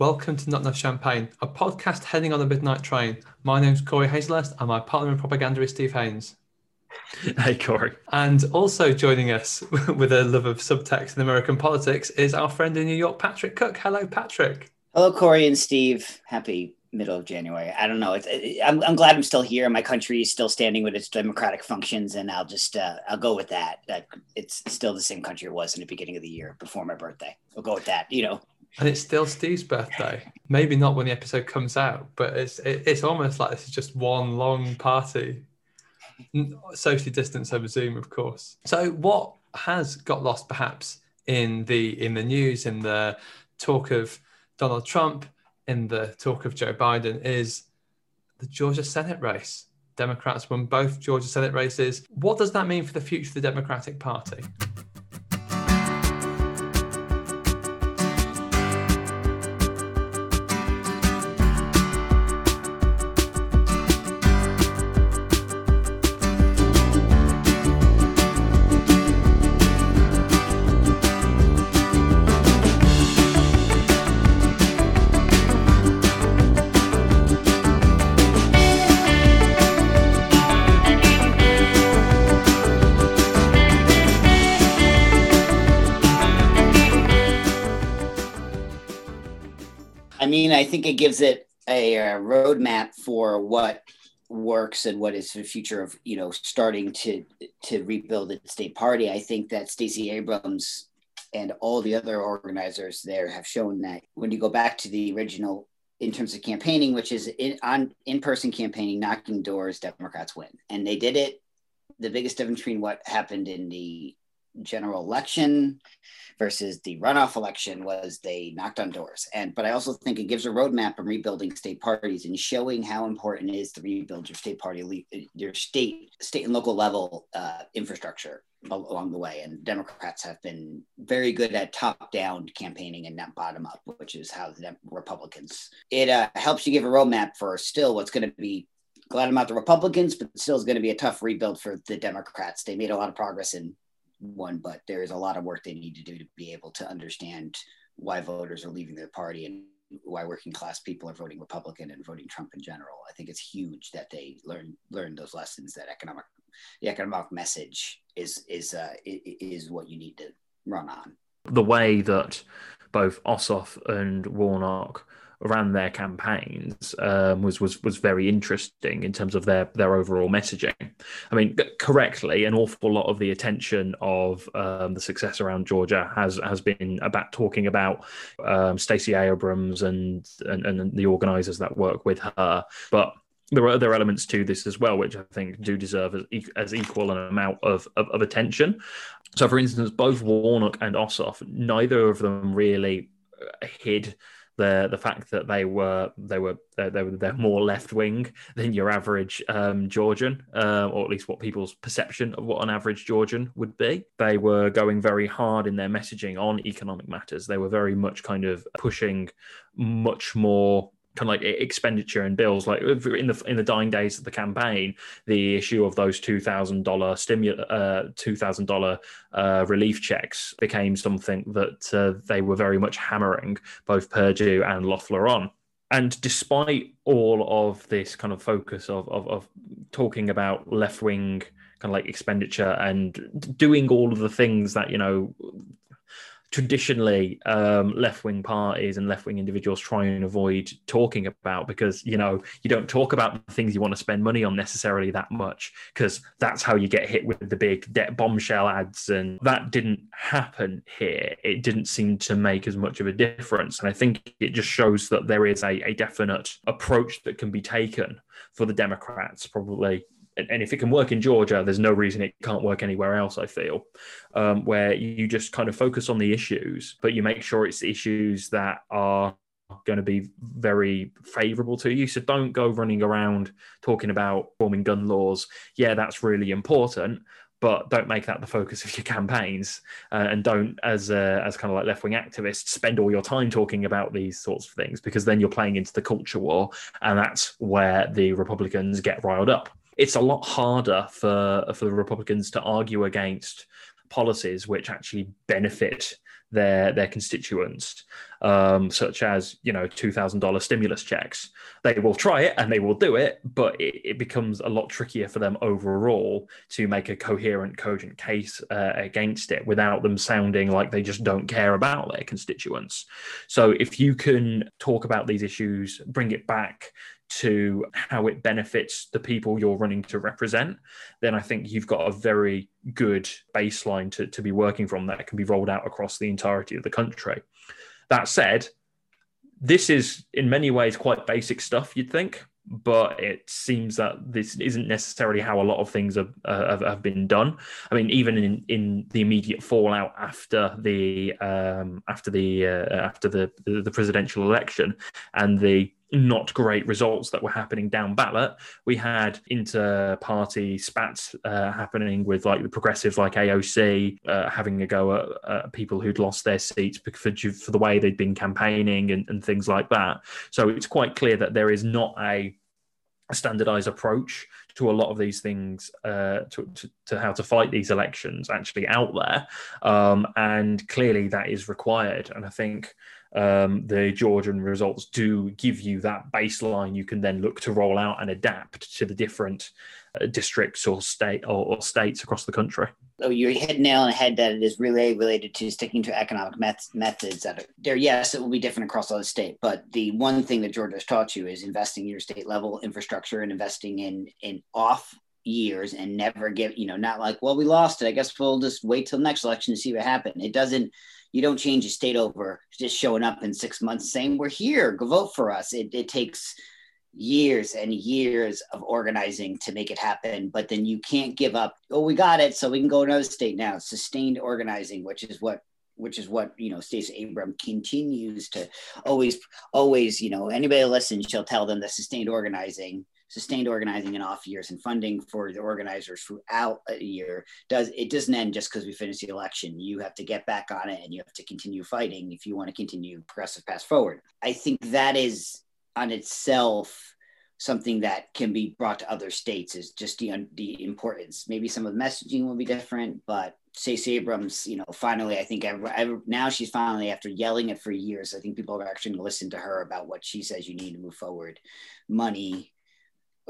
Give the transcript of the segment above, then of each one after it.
Welcome to Not Enough Champagne, a podcast heading on the midnight train. My name's Corey Hazelhurst, and my partner in propaganda is Steve Haynes. Hey, Corey. And also joining us with a love of subtext in American politics is our friend in New York, Patrick Cook. Hello, Patrick. Hello, Corey and Steve. Happy middle of January. I don't know. It's, it, I'm, I'm glad I'm still here. My country is still standing with its democratic functions, and I'll just uh, I'll go with that. That it's still the same country it was in the beginning of the year before my birthday. I'll go with that. You know. And it's still Steve's birthday. Maybe not when the episode comes out, but it's it, it's almost like this is just one long party. Socially distanced over Zoom, of course. So what has got lost perhaps in the in the news, in the talk of Donald Trump, in the talk of Joe Biden is the Georgia Senate race. Democrats won both Georgia Senate races. What does that mean for the future of the Democratic Party? Think it gives it a, a roadmap for what works and what is the future of you know starting to to rebuild the state party. I think that Stacey Abrams and all the other organizers there have shown that when you go back to the original in terms of campaigning, which is in, on in-person campaigning, knocking doors, Democrats win, and they did it. The biggest difference between what happened in the general election versus the runoff election was they knocked on doors. And but I also think it gives a roadmap of rebuilding state parties and showing how important it is to rebuild your state party, your state, state and local level uh, infrastructure along the way. And Democrats have been very good at top-down campaigning and not bottom-up, which is how the Republicans. It uh, helps you give a roadmap for still what's going to be glad about the Republicans, but still is going to be a tough rebuild for the Democrats. They made a lot of progress in one, but there is a lot of work they need to do to be able to understand why voters are leaving their party and why working class people are voting Republican and voting Trump in general. I think it's huge that they learn learn those lessons. That economic the economic message is is uh, is what you need to run on. The way that both Ossoff and Warnock ran their campaigns um, was was was very interesting in terms of their their overall messaging. I mean, correctly, an awful lot of the attention of um, the success around Georgia has has been about talking about um, Stacey Abrams and, and and the organisers that work with her, but there are other elements to this as well, which I think do deserve as, as equal an amount of, of, of attention. So, for instance, both Warnock and Ossoff, neither of them really hid the the fact that they were they were they were they're more left wing than your average um, Georgian, uh, or at least what people's perception of what an average Georgian would be. They were going very hard in their messaging on economic matters. They were very much kind of pushing much more kind of like expenditure and bills. Like in the in the dying days of the campaign, the issue of those two thousand dollar stimulus, uh, two thousand dollar uh, relief checks became something that uh, they were very much hammering both Perdue and Loeffler on. And despite all of this kind of focus of of, of talking about left wing kind of like expenditure and doing all of the things that you know traditionally um, left-wing parties and left-wing individuals try and avoid talking about because you know you don't talk about the things you want to spend money on necessarily that much because that's how you get hit with the big debt bombshell ads and that didn't happen here. It didn't seem to make as much of a difference. And i think it just shows that there is a, a definite approach that can be taken for the democrats probably and if it can work in Georgia, there's no reason it can't work anywhere else. I feel um, where you just kind of focus on the issues, but you make sure it's issues that are going to be very favorable to you. So don't go running around talking about forming gun laws. Yeah, that's really important, but don't make that the focus of your campaigns, uh, and don't, as uh, as kind of like left wing activists, spend all your time talking about these sorts of things because then you're playing into the culture war, and that's where the Republicans get riled up it's a lot harder for for the Republicans to argue against policies which actually benefit their their constituents, um, such as you know two thousand dollar stimulus checks. They will try it and they will do it, but it, it, becomes a lot trickier for them overall to make a coherent, cogent case uh, against it without them sounding like they just don't care about their constituents. So if you can talk about these issues, bring it back to how it benefits the people you're running to represent, then I think you've got a very good baseline to, to be working from that can be rolled out across the entirety of the country. That said, this is in many ways quite basic stuff, you'd think, but it seems that this isn't necessarily how a lot of things have, uh, have, been done. I mean, even in, in the immediate fallout after the um, after the uh, after the, the the presidential election and the not great results that were happening down ballot. We had inter-party spats uh, happening with like the progressives, like AOC, uh, having a go at, at, people who'd lost their seats for, for the way they'd been campaigning and, and things like that. So it's quite clear that there is not a, a standardized approach to a lot of these things uh, to, to, to, how to fight these elections actually out there. Um, and clearly that is required. And I think um, the Georgian results do give you that baseline you can then look to roll out and adapt to the different uh, districts or state or, or, states across the country. Oh, you hit nail on the head that it is really related to sticking to economic met- methods that are there. Yes, it will be different across all the state, but the one thing that Georgia has taught you is investing in your state level infrastructure and investing in in off years and never give you know not like well we lost it i guess we'll just wait till next election to see what happened it doesn't you don't change a state over just showing up in six months saying we're here go vote for us. It, it takes years and years of organizing to make it happen but then you can't give up oh we got it so we can go another state now. Sustained organizing which is what which is what you know Stacey Abram continues to always always you know anybody listens she'll tell them that sustained organizing sustained organizing in off years and funding for the organizers throughout a year does it doesn't end just because we finished the election. You have to get back on it and you have to continue fighting if you want to continue progressive pass forward. I think that is on itself something that can be brought to other states is just the, the importance. Maybe some of the messaging will be different but Stacey Abrams, you know, finally, I think now she's finally, after yelling it for years, I think people are actually going to listen to her about what she says you need to move forward. Money,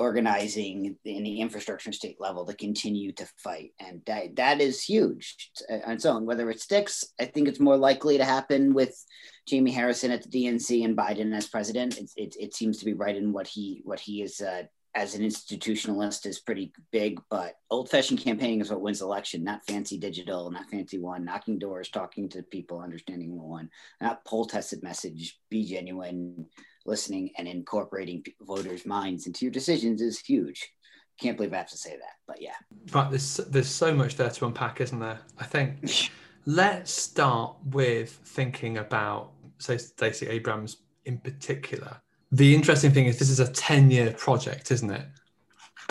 organizing in the infrastructure and state level to continue to fight. And that, that is huge on its own. Whether it sticks, I think it's more likely to happen with Jamie Harrison at the DNC and Biden as president. It, it, it seems to be right in what he what he is uh, as an institutionalist is pretty big, but old fashioned campaigning is what wins election, not fancy digital, not fancy one, knocking doors, talking to people, understanding one, not poll tested message, be genuine, listening and incorporating voters' minds into your decisions is huge. Can't believe I have to say that, but yeah. But there's there's so much there to unpack, isn't there? I think let's start with thinking about say Stacey Abrams in particular. The interesting thing is this is a 10-year project, isn't it?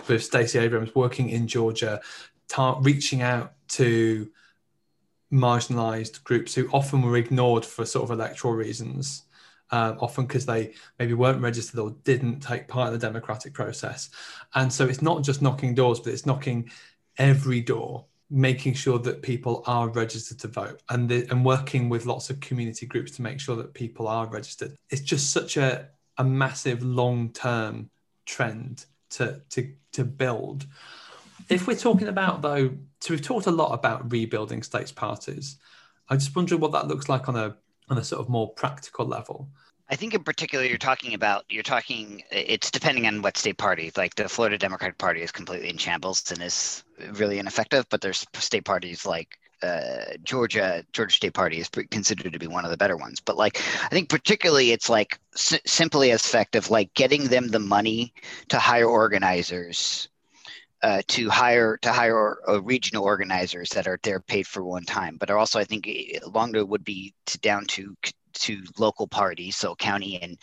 With Stacey Abrams working in Georgia, tar- reaching out to marginalized groups who often were ignored for sort of electoral reasons um, often because they maybe weren't registered or didn't take part in the democratic process. And so it's not just knocking doors, but it's knocking every door, making sure that people are registered to vote and, the, and working with lots of community groups to make sure that people are registered. It's just such a, a massive long term trend to, to, to build. If we're talking about, though, so we've talked a lot about rebuilding states parties. I just wonder what that looks like on a on a sort of more practical level? I think in particular you're talking about you're talking it's depending on what state party. Like the Florida Democratic Party is completely in shambles and is really ineffective, but there's state parties like uh, Georgia Georgia State Party is considered to be one of the better ones. But like I think particularly it's like s- simply as effective like getting them the money to hire organizers uh, to hire to hire uh, regional organizers that are there paid for one time, but also I think eh, longer would be to down to to local parties, so county and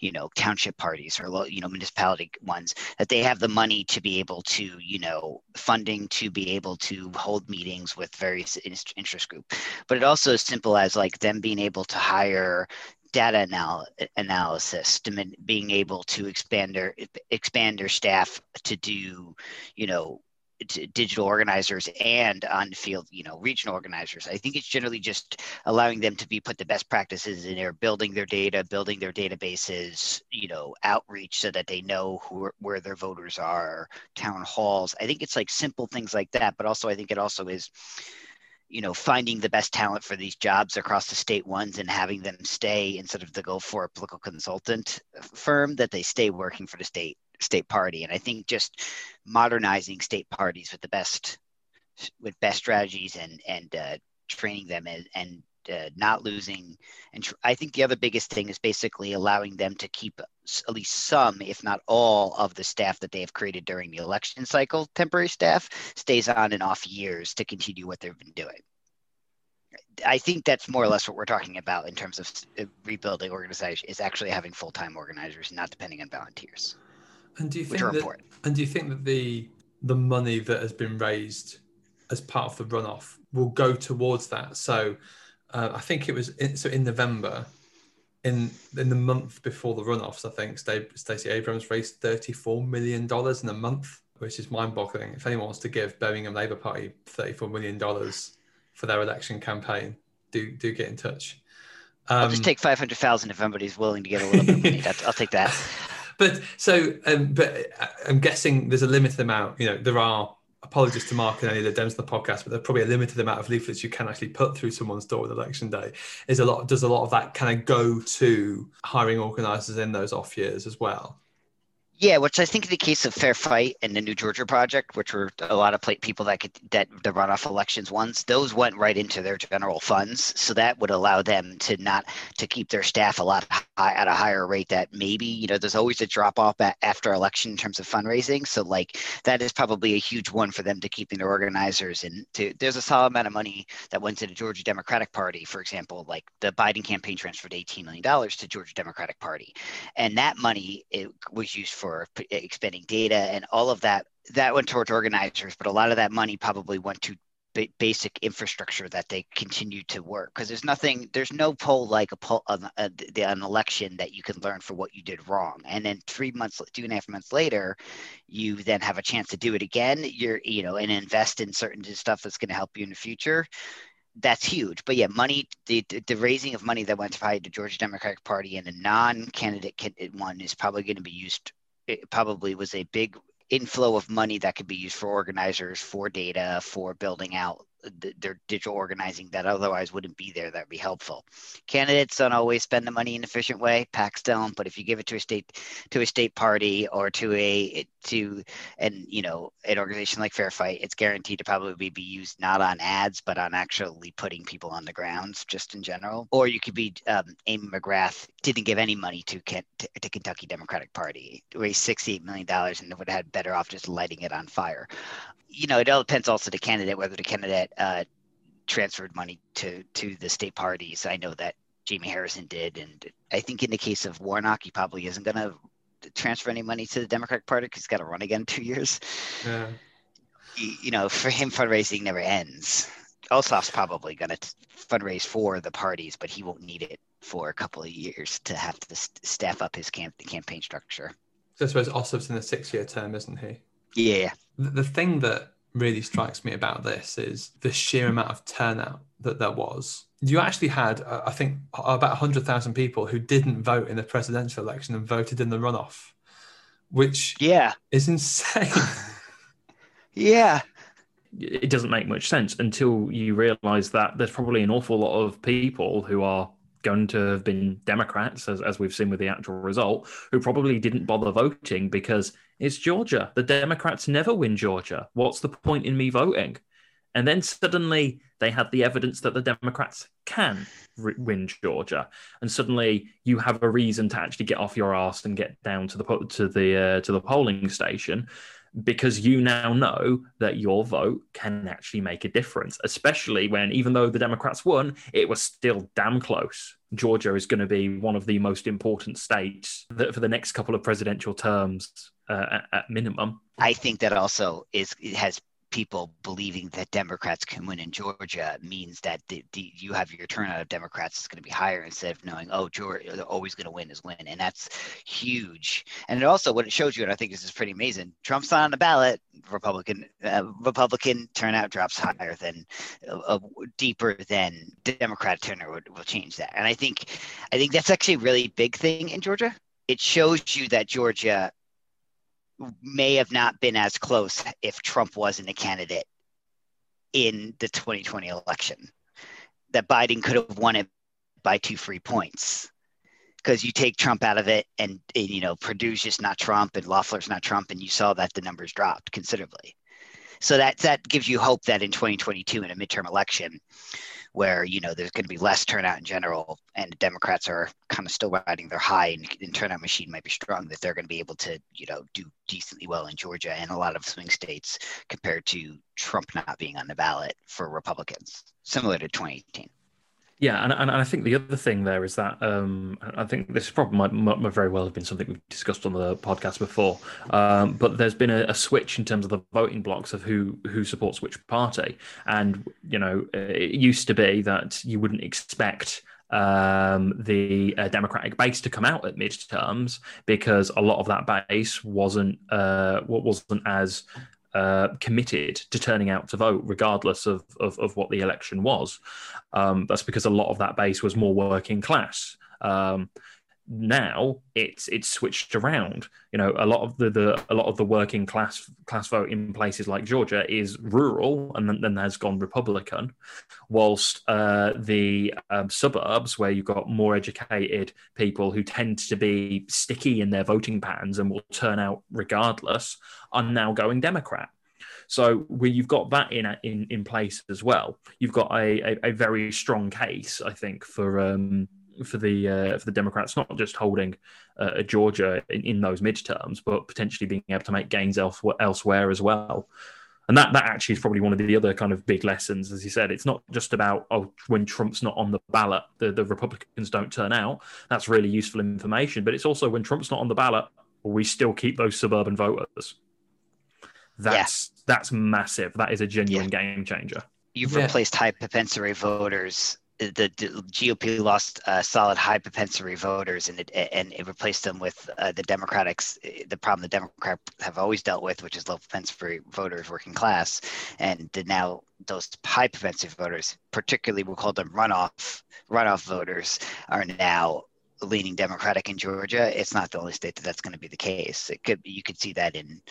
you know township parties or you know municipality ones, that they have the money to be able to you know funding to be able to hold meetings with various interest group. But it also as simple as like them being able to hire data anal- analysis to being able to expand their expand their staff to do you know digital organizers and on field, you know, regional organizers. I think it's generally just allowing them to be put the best practices in there, building their data, building their databases, you know, outreach so that they know who, where their voters are, town halls. I think it's like simple things like that, but also I think it also is you know finding the best talent for these jobs across the state ones and having them stay instead of the go for a political consultant firm that they stay working for the state state party. And i think just modernizing state parties with the best with best strategies and and uh, training them and, and uh, not losing and tr- i think the other biggest thing is basically allowing them to keep at least some if not all of the staff that they have created during the election cycle temporary staff stays on and off years to continue what they've been doing i think that's more or less what we're talking about in terms of uh, rebuilding organization is actually having full-time organizers not depending on volunteers And do you which think are that, important and do you think that the the money that has been raised as part of the runoff will go towards that? So uh, I think it was in, so in November, in in the month before the runoffs, I think Sta- Stacey Abrams raised thirty four million dollars in a month, which is mind boggling. If anyone wants to give Birmingham Labour Party thirty four million dollars for their election campaign, do do get in touch. i'll Um, just take 500000 if anybody's willing to get a little bit of money That's, i'll take that but so um, but i'm guessing there's a limited amount you know there are apologies to mark and any of the dems of the podcast but there's probably a limited amount of leaflets you can actually put through someone's door with election day. Is a lot does a lot of that kind of go to hiring organizers in those off years as well Yeah, which I think in the case of Fair Fight and the New Georgia Project, which were a lot of people that could that the runoff elections ones, those went right into their general funds. So that would allow them to not to keep their staff a lot high, at a higher rate. That maybe you know there's always a drop off after election in terms of fundraising. So like that is probably a huge one for them to keeping their organizers and to there's a solid amount of money that went to the Georgia Democratic Party, for example. Like the Biden campaign transferred 18 million dollars to Georgia Democratic Party, and that money it was used for p- eh, expanding data and all of that that went towards organizers but a lot of that money probably went to ba- basic infrastructure that they continue to work because there's nothing there's no poll like a poll an, a, the- an election that you can learn for what you did wrong and then three months two and a half months later you then have a chance to do it again you're you know and invest in certain stuff that's going to help you in the future that's huge. But yeah, money, the, the, raising of money that went to the Georgia Democratic Party and a non-candidate candidate one is probably going to be used. Probably was a big inflow of money that could be used for organizers, for data, for building out th- their digital organizing that otherwise wouldn't be there. That'd be helpful. Candidates don't always spend the money in an efficient way. PACs don't, but if you give it to a state to a state party or to a to and you know an organization like Fair Fight, it's guaranteed to probably be used not on ads but on actually putting people on the grounds just in general. Or you could be um, Amy McGrath didn't give any money to to, to Kentucky Democratic Party, raised sixty eight million dollars and would have had better off just lighting it on fire. You know, it all depends also the candidate whether the candidate uh, transferred money to to the state parties. I know that Jamie Harrison did, and I think in the case of Warnock, he probably isn't going to transfer any money to the Democratic Party because he's got to run again in two years. yeah You, you know, for him, fundraising never ends. Ossoff's probably going to fundraise for the parties, but he won't need it for a couple of years to have to st- staff up his camp- campaign structure. so i suppose Ossoff's in a six year term isn't he Yeah, the, the thing that really strikes me about this is the sheer amount of turnout that there was. You actually had, uh, I think, about 100,000 people who didn't vote in the presidential election and voted in the runoff, which yeah, is insane. yeah. it doesn't make much sense until you realize that there's probably an awful lot of people who are going to have been Democrats, as, as we've seen with the actual result, who probably didn't bother voting because it's Georgia. The Democrats never win Georgia. What's the point in me voting? And then suddenly they had the evidence that the Democrats can re- win Georgia, and suddenly you have a reason to actually get off your ass and get down to the to the uh, to the polling station because you now know that your vote can actually make a difference, especially when, even though the Democrats won, it was still damn close. Georgia is going to be one of the most important states for the next couple of presidential terms uh, at, at minimum. I think that also is it has people believing that Democrats can win in Georgia means that the, the, you have your turnout of Democrats is going to be higher instead of knowing, oh, Georgia, they're always going to win is win. And that's huge. And it also, what it shows you, and I think this is pretty amazing, Trump's not on the ballot, Republican uh, Republican turnout drops higher than uh, uh, deeper than Democrat turnout will change that. And I think I think that's actually a really big thing in Georgia. It shows you that Georgia may have not been as close if Trump wasn't a candidate in the 2020 election. That Biden could have won it by two free points because you take Trump out of it and, and you know Perdue's just not Trump and Loeffler's not Trump and you saw that the numbers dropped considerably. So that that gives you hope that in 2022 in a midterm election, where you know there's going to be less turnout in general, and Democrats are kind of still riding their high, and, and turnout machine might be strong, that they're going to be able to you know do decently well in Georgia and a lot of swing states compared to Trump not being on the ballot for Republicans, similar to 2018. Yeah, and, and I think the other thing there is that um, I think this problem might, might, very well have been something we've discussed on the podcast before, um, but there's been a, a, switch in terms of the voting blocks of who who supports which party, and you know it used to be that you wouldn't expect um, the uh, Democratic base to come out at midterms because a lot of that base wasn't uh, wasn't as uh, committed to turning out to vote, regardless of, of, of what the election was. Um, that's because a lot of that base was more working class. Um, now it's it's switched around. You know, a lot of the, the a lot of the working class class vote in places like Georgia is rural, and then, then has gone Republican, whilst uh, the um, suburbs where you've got more educated people who tend to be sticky in their voting patterns and will turn out regardless are now going Democrat. So where you've got that in in in place as well, you've got a a, a very strong case, I think, for um, for the uh, for the Democrats, not just holding uh, Georgia in, in, those midterms, but potentially being able to make gains elsewhere, elsewhere as well. And that that actually is probably one of the other kind of big lessons, as you said. It's not just about oh, when Trump's not on the ballot, the, the Republicans don't turn out. That's really useful information. But it's also when Trump's not on the ballot, we still keep those suburban voters. That's yeah. that's massive. That is a genuine yeah. game changer. You've yeah. replaced high propensity voters the, GOP lost uh, solid high propensity voters and it, and it replaced them with uh, the Democrats. The problem the Democrats have always dealt with, which is low propensity voters, working class, and now those high propensity voters, particularly we'll call them runoff runoff voters, are now leaning Democratic in Georgia, it's not the only state that that's going to be the case. It could you could see that in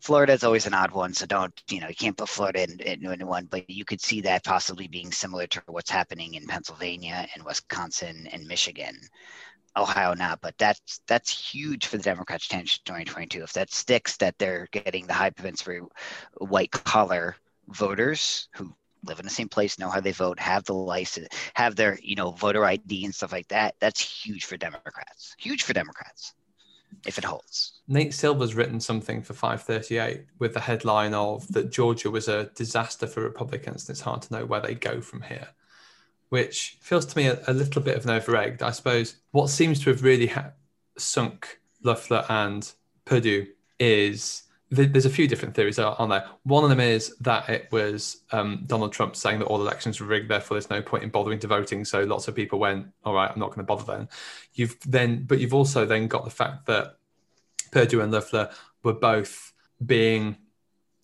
Florida is always an odd one, so don't you know you can't put Florida in, in, in one, but you could see that possibly being similar to what's happening in Pennsylvania and Wisconsin and Michigan. Ohio not, but that's that's huge for the Democrats' chance in 2022. If that sticks, that they're getting the high propensity white collar voters who live in the same place, know how they vote, have the license, have their, you know, voter ID and stuff like that. That's huge for Democrats. Huge for Democrats if it holds. Nate Silver's written something for 538 with the headline of that Georgia was a disaster for Republicans and it's hard to know where they go from here, which feels to me a, a little bit of an over-egged. I suppose what seems to have really ha- sunk Loeffler and Perdue is there's a few different theories on there. One of them is that it was um, Donald Trump saying that all elections were rigged, therefore there's no point in bothering to voting. So lots of people went, all right, I'm not going to bother then. You've then, but you've also then got the fact that Perdue and Loeffler were both being,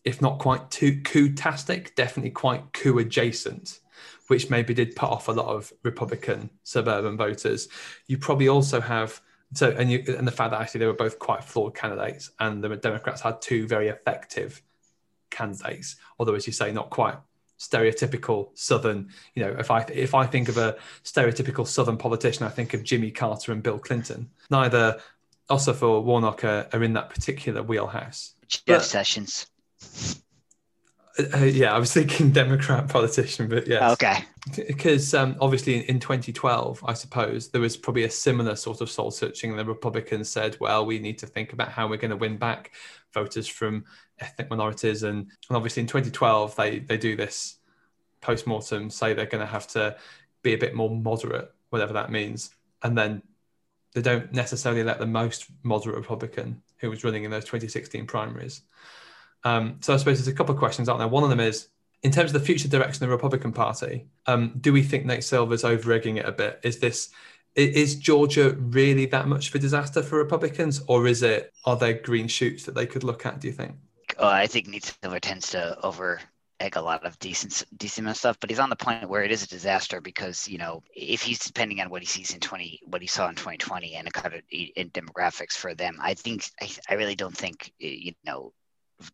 if not quite too coup-tastic, definitely quite coup adjacent, which maybe did put off a lot of Republican suburban voters. You probably also have so and you and the fact that actually they were both quite flawed candidates, and the Democrats had two very effective candidates, although as you say, not quite stereotypical Southern. You know, if I if I think of a stereotypical Southern politician, I think of Jimmy Carter and Bill Clinton. Neither Ossoff or Warnock are, are in that particular wheelhouse. Jeff but, Sessions. Uh, yeah, I was thinking Democrat politician, but yeah. Okay. Because um, obviously in, in 2012, I suppose there was probably a similar sort of soul searching. The Republicans said, well, we need to think about how we're going to win back voters from ethnic minorities. And, and obviously in 2012, they, they do this post mortem, say they're going to have to be a bit more moderate, whatever that means. And then they don't necessarily let the most moderate Republican who was running in those 2016 primaries Um, so I suppose there's a couple of questions out there. One of them is, in terms of the future direction of the Republican Party, um, do we think Nate Silver's over egging it a bit? Is this is Georgia really that much of a disaster for Republicans, or is it are there green shoots that they could look at? Do you think? Uh, I think Nate Silver tends to over egg a lot of decent decent stuff, but he's on the point where it is a disaster because you know if he's depending on what he sees in twenty, what he saw in twenty twenty, and kind of in demographics for them, I think I, I really don't think you know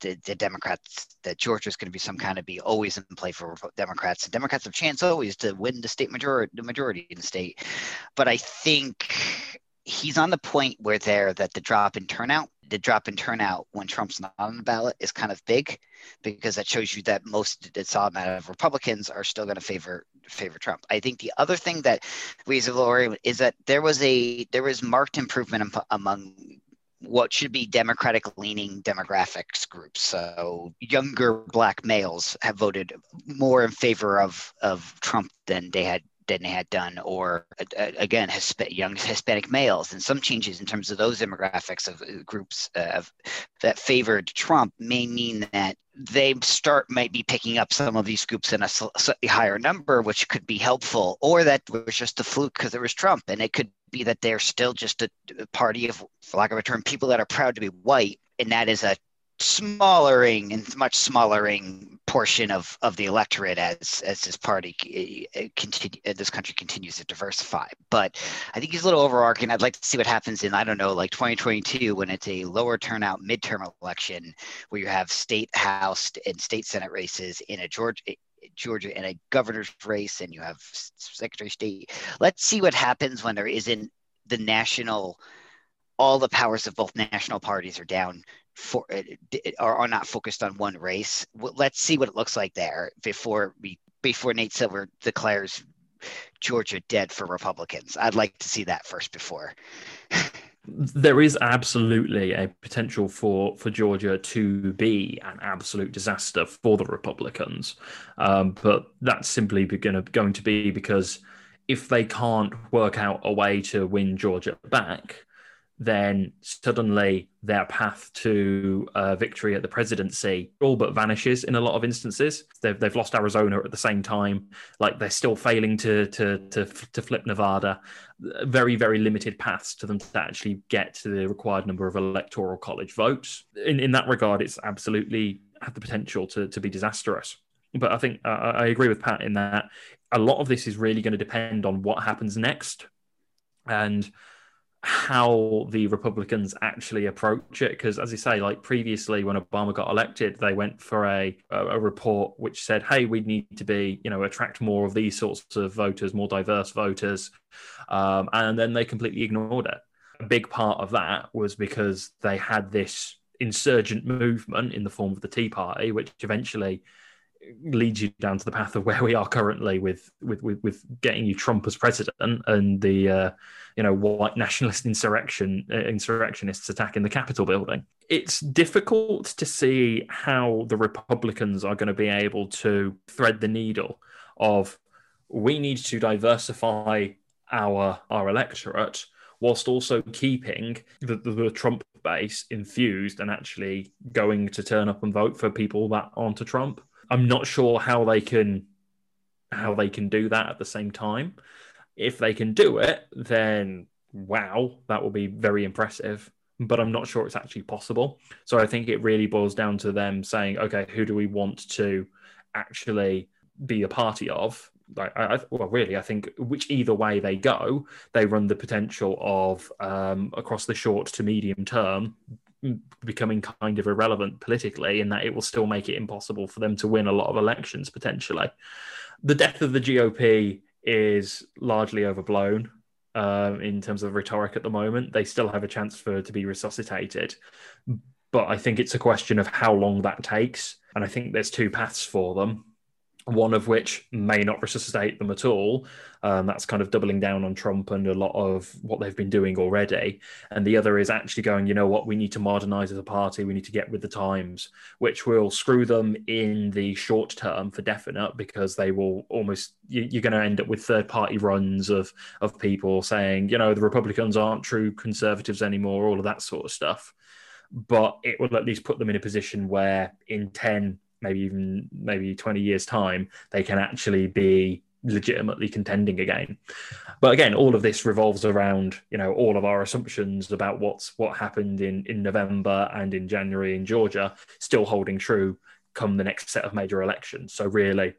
the, the Democrats that Georgia is going to be some kind of be always in play for Democrats. And Democrats have chance always to win the state majority, the majority in the state. But I think he's on the point where there that the drop in turnout, the drop in turnout when Trump's not on the ballot is kind of big, because that shows you that most the solid amount of Republicans are still going to favor favor Trump. I think the other thing that raises a worry is that there was a there was marked improvement among what should be democratic leaning demographics groups. So younger black males have voted more in favor of, of Trump than they had they had done, or again, Hisp- young Hispanic males, and some changes in terms of those demographics of uh, groups uh, of, that favored Trump may mean that they start might be picking up some of these groups in a slightly higher number, which could be helpful, or that was just a fluke because there was Trump, and it could be that they're still just a party of, for lack of a term, people that are proud to be white, and that is a smallering and much smallering portion of, of the electorate as as this party eh, eh, uh, continue eh, this country continues to diversify. But I think he's a little overarching. I'd like to see what happens in I don't know like 2022 when it's a lower turnout midterm election where you have state house and state senate races in a Georgia Georgia in a governor's race and you have secretary of state. Let's see what happens when there isn't the national all the powers of both national parties are down for uh, are, are not focused on one race. Let's see what it looks like there before we before Nate Silver declares Georgia dead for Republicans. I'd like to see that first before. there is absolutely a potential for for Georgia to be an absolute disaster for the Republicans, um, but that's simply to going to be because if they can't work out a way to win Georgia back, then suddenly their path to uh, victory at the presidency all but vanishes in a lot of instances. They've, they've lost Arizona at the same time. Like they're still failing to, to, to, to flip Nevada. Very, very limited paths to them to actually get to the required number of electoral college votes. In, in that regard, it's absolutely had the potential to, to be disastrous. But I think uh, I agree with Pat in that a lot of this is really going to depend on what happens next. And how the Republicans actually approach it. Because, as you say, like previously when Obama got elected, they went for a, a report which said, "Hey, we need to be, you know, attract more of these sorts of voters, more diverse voters," um, and then they completely ignored it. A big part of that was because they had this insurgent movement in the form of the Tea Party, which eventually leads you down to the path of where we are currently with with with, with getting you Trump as president and the uh, you know white nationalist insurrection uh, insurrectionists attacking the Capitol building. It's difficult to see how the Republicans are going to be able to thread the needle of we need to diversify our our electorate whilst also keeping the, the, the, Trump base infused and actually going to turn up and vote for people that aren't a Trump. I'm not sure how they can how they can do that at the same time. If they can do it, then wow, that will be very impressive. But I'm not sure it's actually possible. So I think it really boils down to them saying, okay, who do we want to actually be a party of? Like, I, well, really, I think which either way they go, they run the potential of um, across the short to medium term becoming kind of irrelevant politically in that it will still make it impossible for them to win a lot of elections potentially. The death of the GOP is largely overblown um, in terms of rhetoric at the moment. They still have a chance for to be resuscitated, but I think it's a question of how long that takes. And I think there's two paths for them one of which may not resuscitate them at all. Um, that's kind of doubling down on Trump and a lot of what they've been doing already. And the other is actually going, you know what, we need to modernize as a party, we need to get with the times, which will screw them in the short term for definite because they will almost, you, you're going to end up with third party runs of, of people saying, you know, the Republicans aren't true conservatives anymore, all of that sort of stuff. but it will at least put them in a position where in 10, maybe even maybe 20 years' time, they can actually be legitimately contending again. But again, all of this revolves around you know all of our assumptions about what's what happened in in November and in January in Georgia still holding true come the next set of major elections. So really,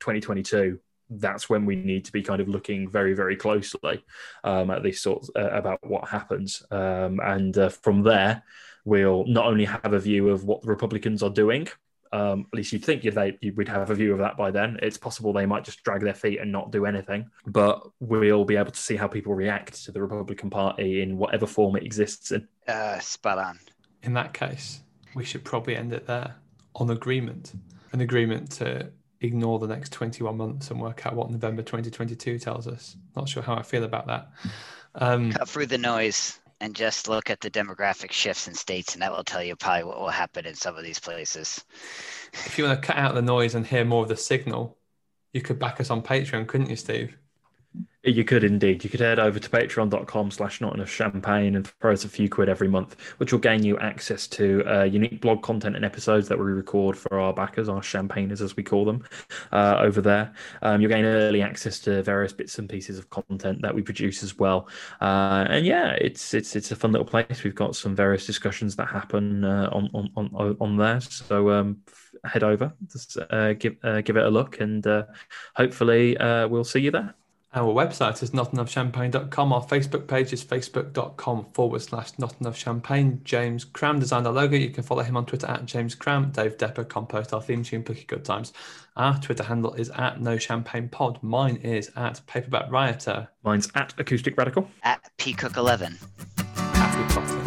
2022 that's when we need to be kind of looking very, very closely um, at these sorts uh, about what happens. Um, and uh, from there, we'll not only have a view of what the Republicans are doing, um, at least you'd think you'd, they, you would have a view of that by then. It's possible they might just drag their feet and not do anything, but we'll be able to see how people react to the Republican Party in whatever form it exists in. Uh, spot on. In that case, we should probably end it there on agreement. An agreement to ignore the next 21 months and work out what November 2022 tells us. Not sure how I feel about that. Um, Cut through the noise and just look at the demographic shifts in states, and that will tell you probably what will happen in some of these places. If you want to cut out the noise and hear more of the signal, you could back us on Patreon, couldn't you, Steve? You could indeed. You could head over to patreon.com slash not enough champagne and throw us a few quid every month, which will gain you access to uh, unique blog content and episodes that we record for our backers, our champagners as we call them, uh, over there. Um, you'll gain early access to various bits and pieces of content that we produce as well. Uh, and yeah, it's it's it's a fun little place. We've got some various discussions that happen uh, on, on on on there. So um, head over, just, uh, give uh, give it a look, and hopefully we'll see you there. Our website is notenoughchampagne.com. Our Facebook page is facebook.com forward slash not enough champagne. James Cram designed our logo. You can follow him on Twitter at James Cram. Dave Depper composed our theme tune, Plucky Good Times. Our Twitter handle is at no champagne pod. Mine is at paperback rioter. Mine's at acoustic radical. At peacock11. Happy potting.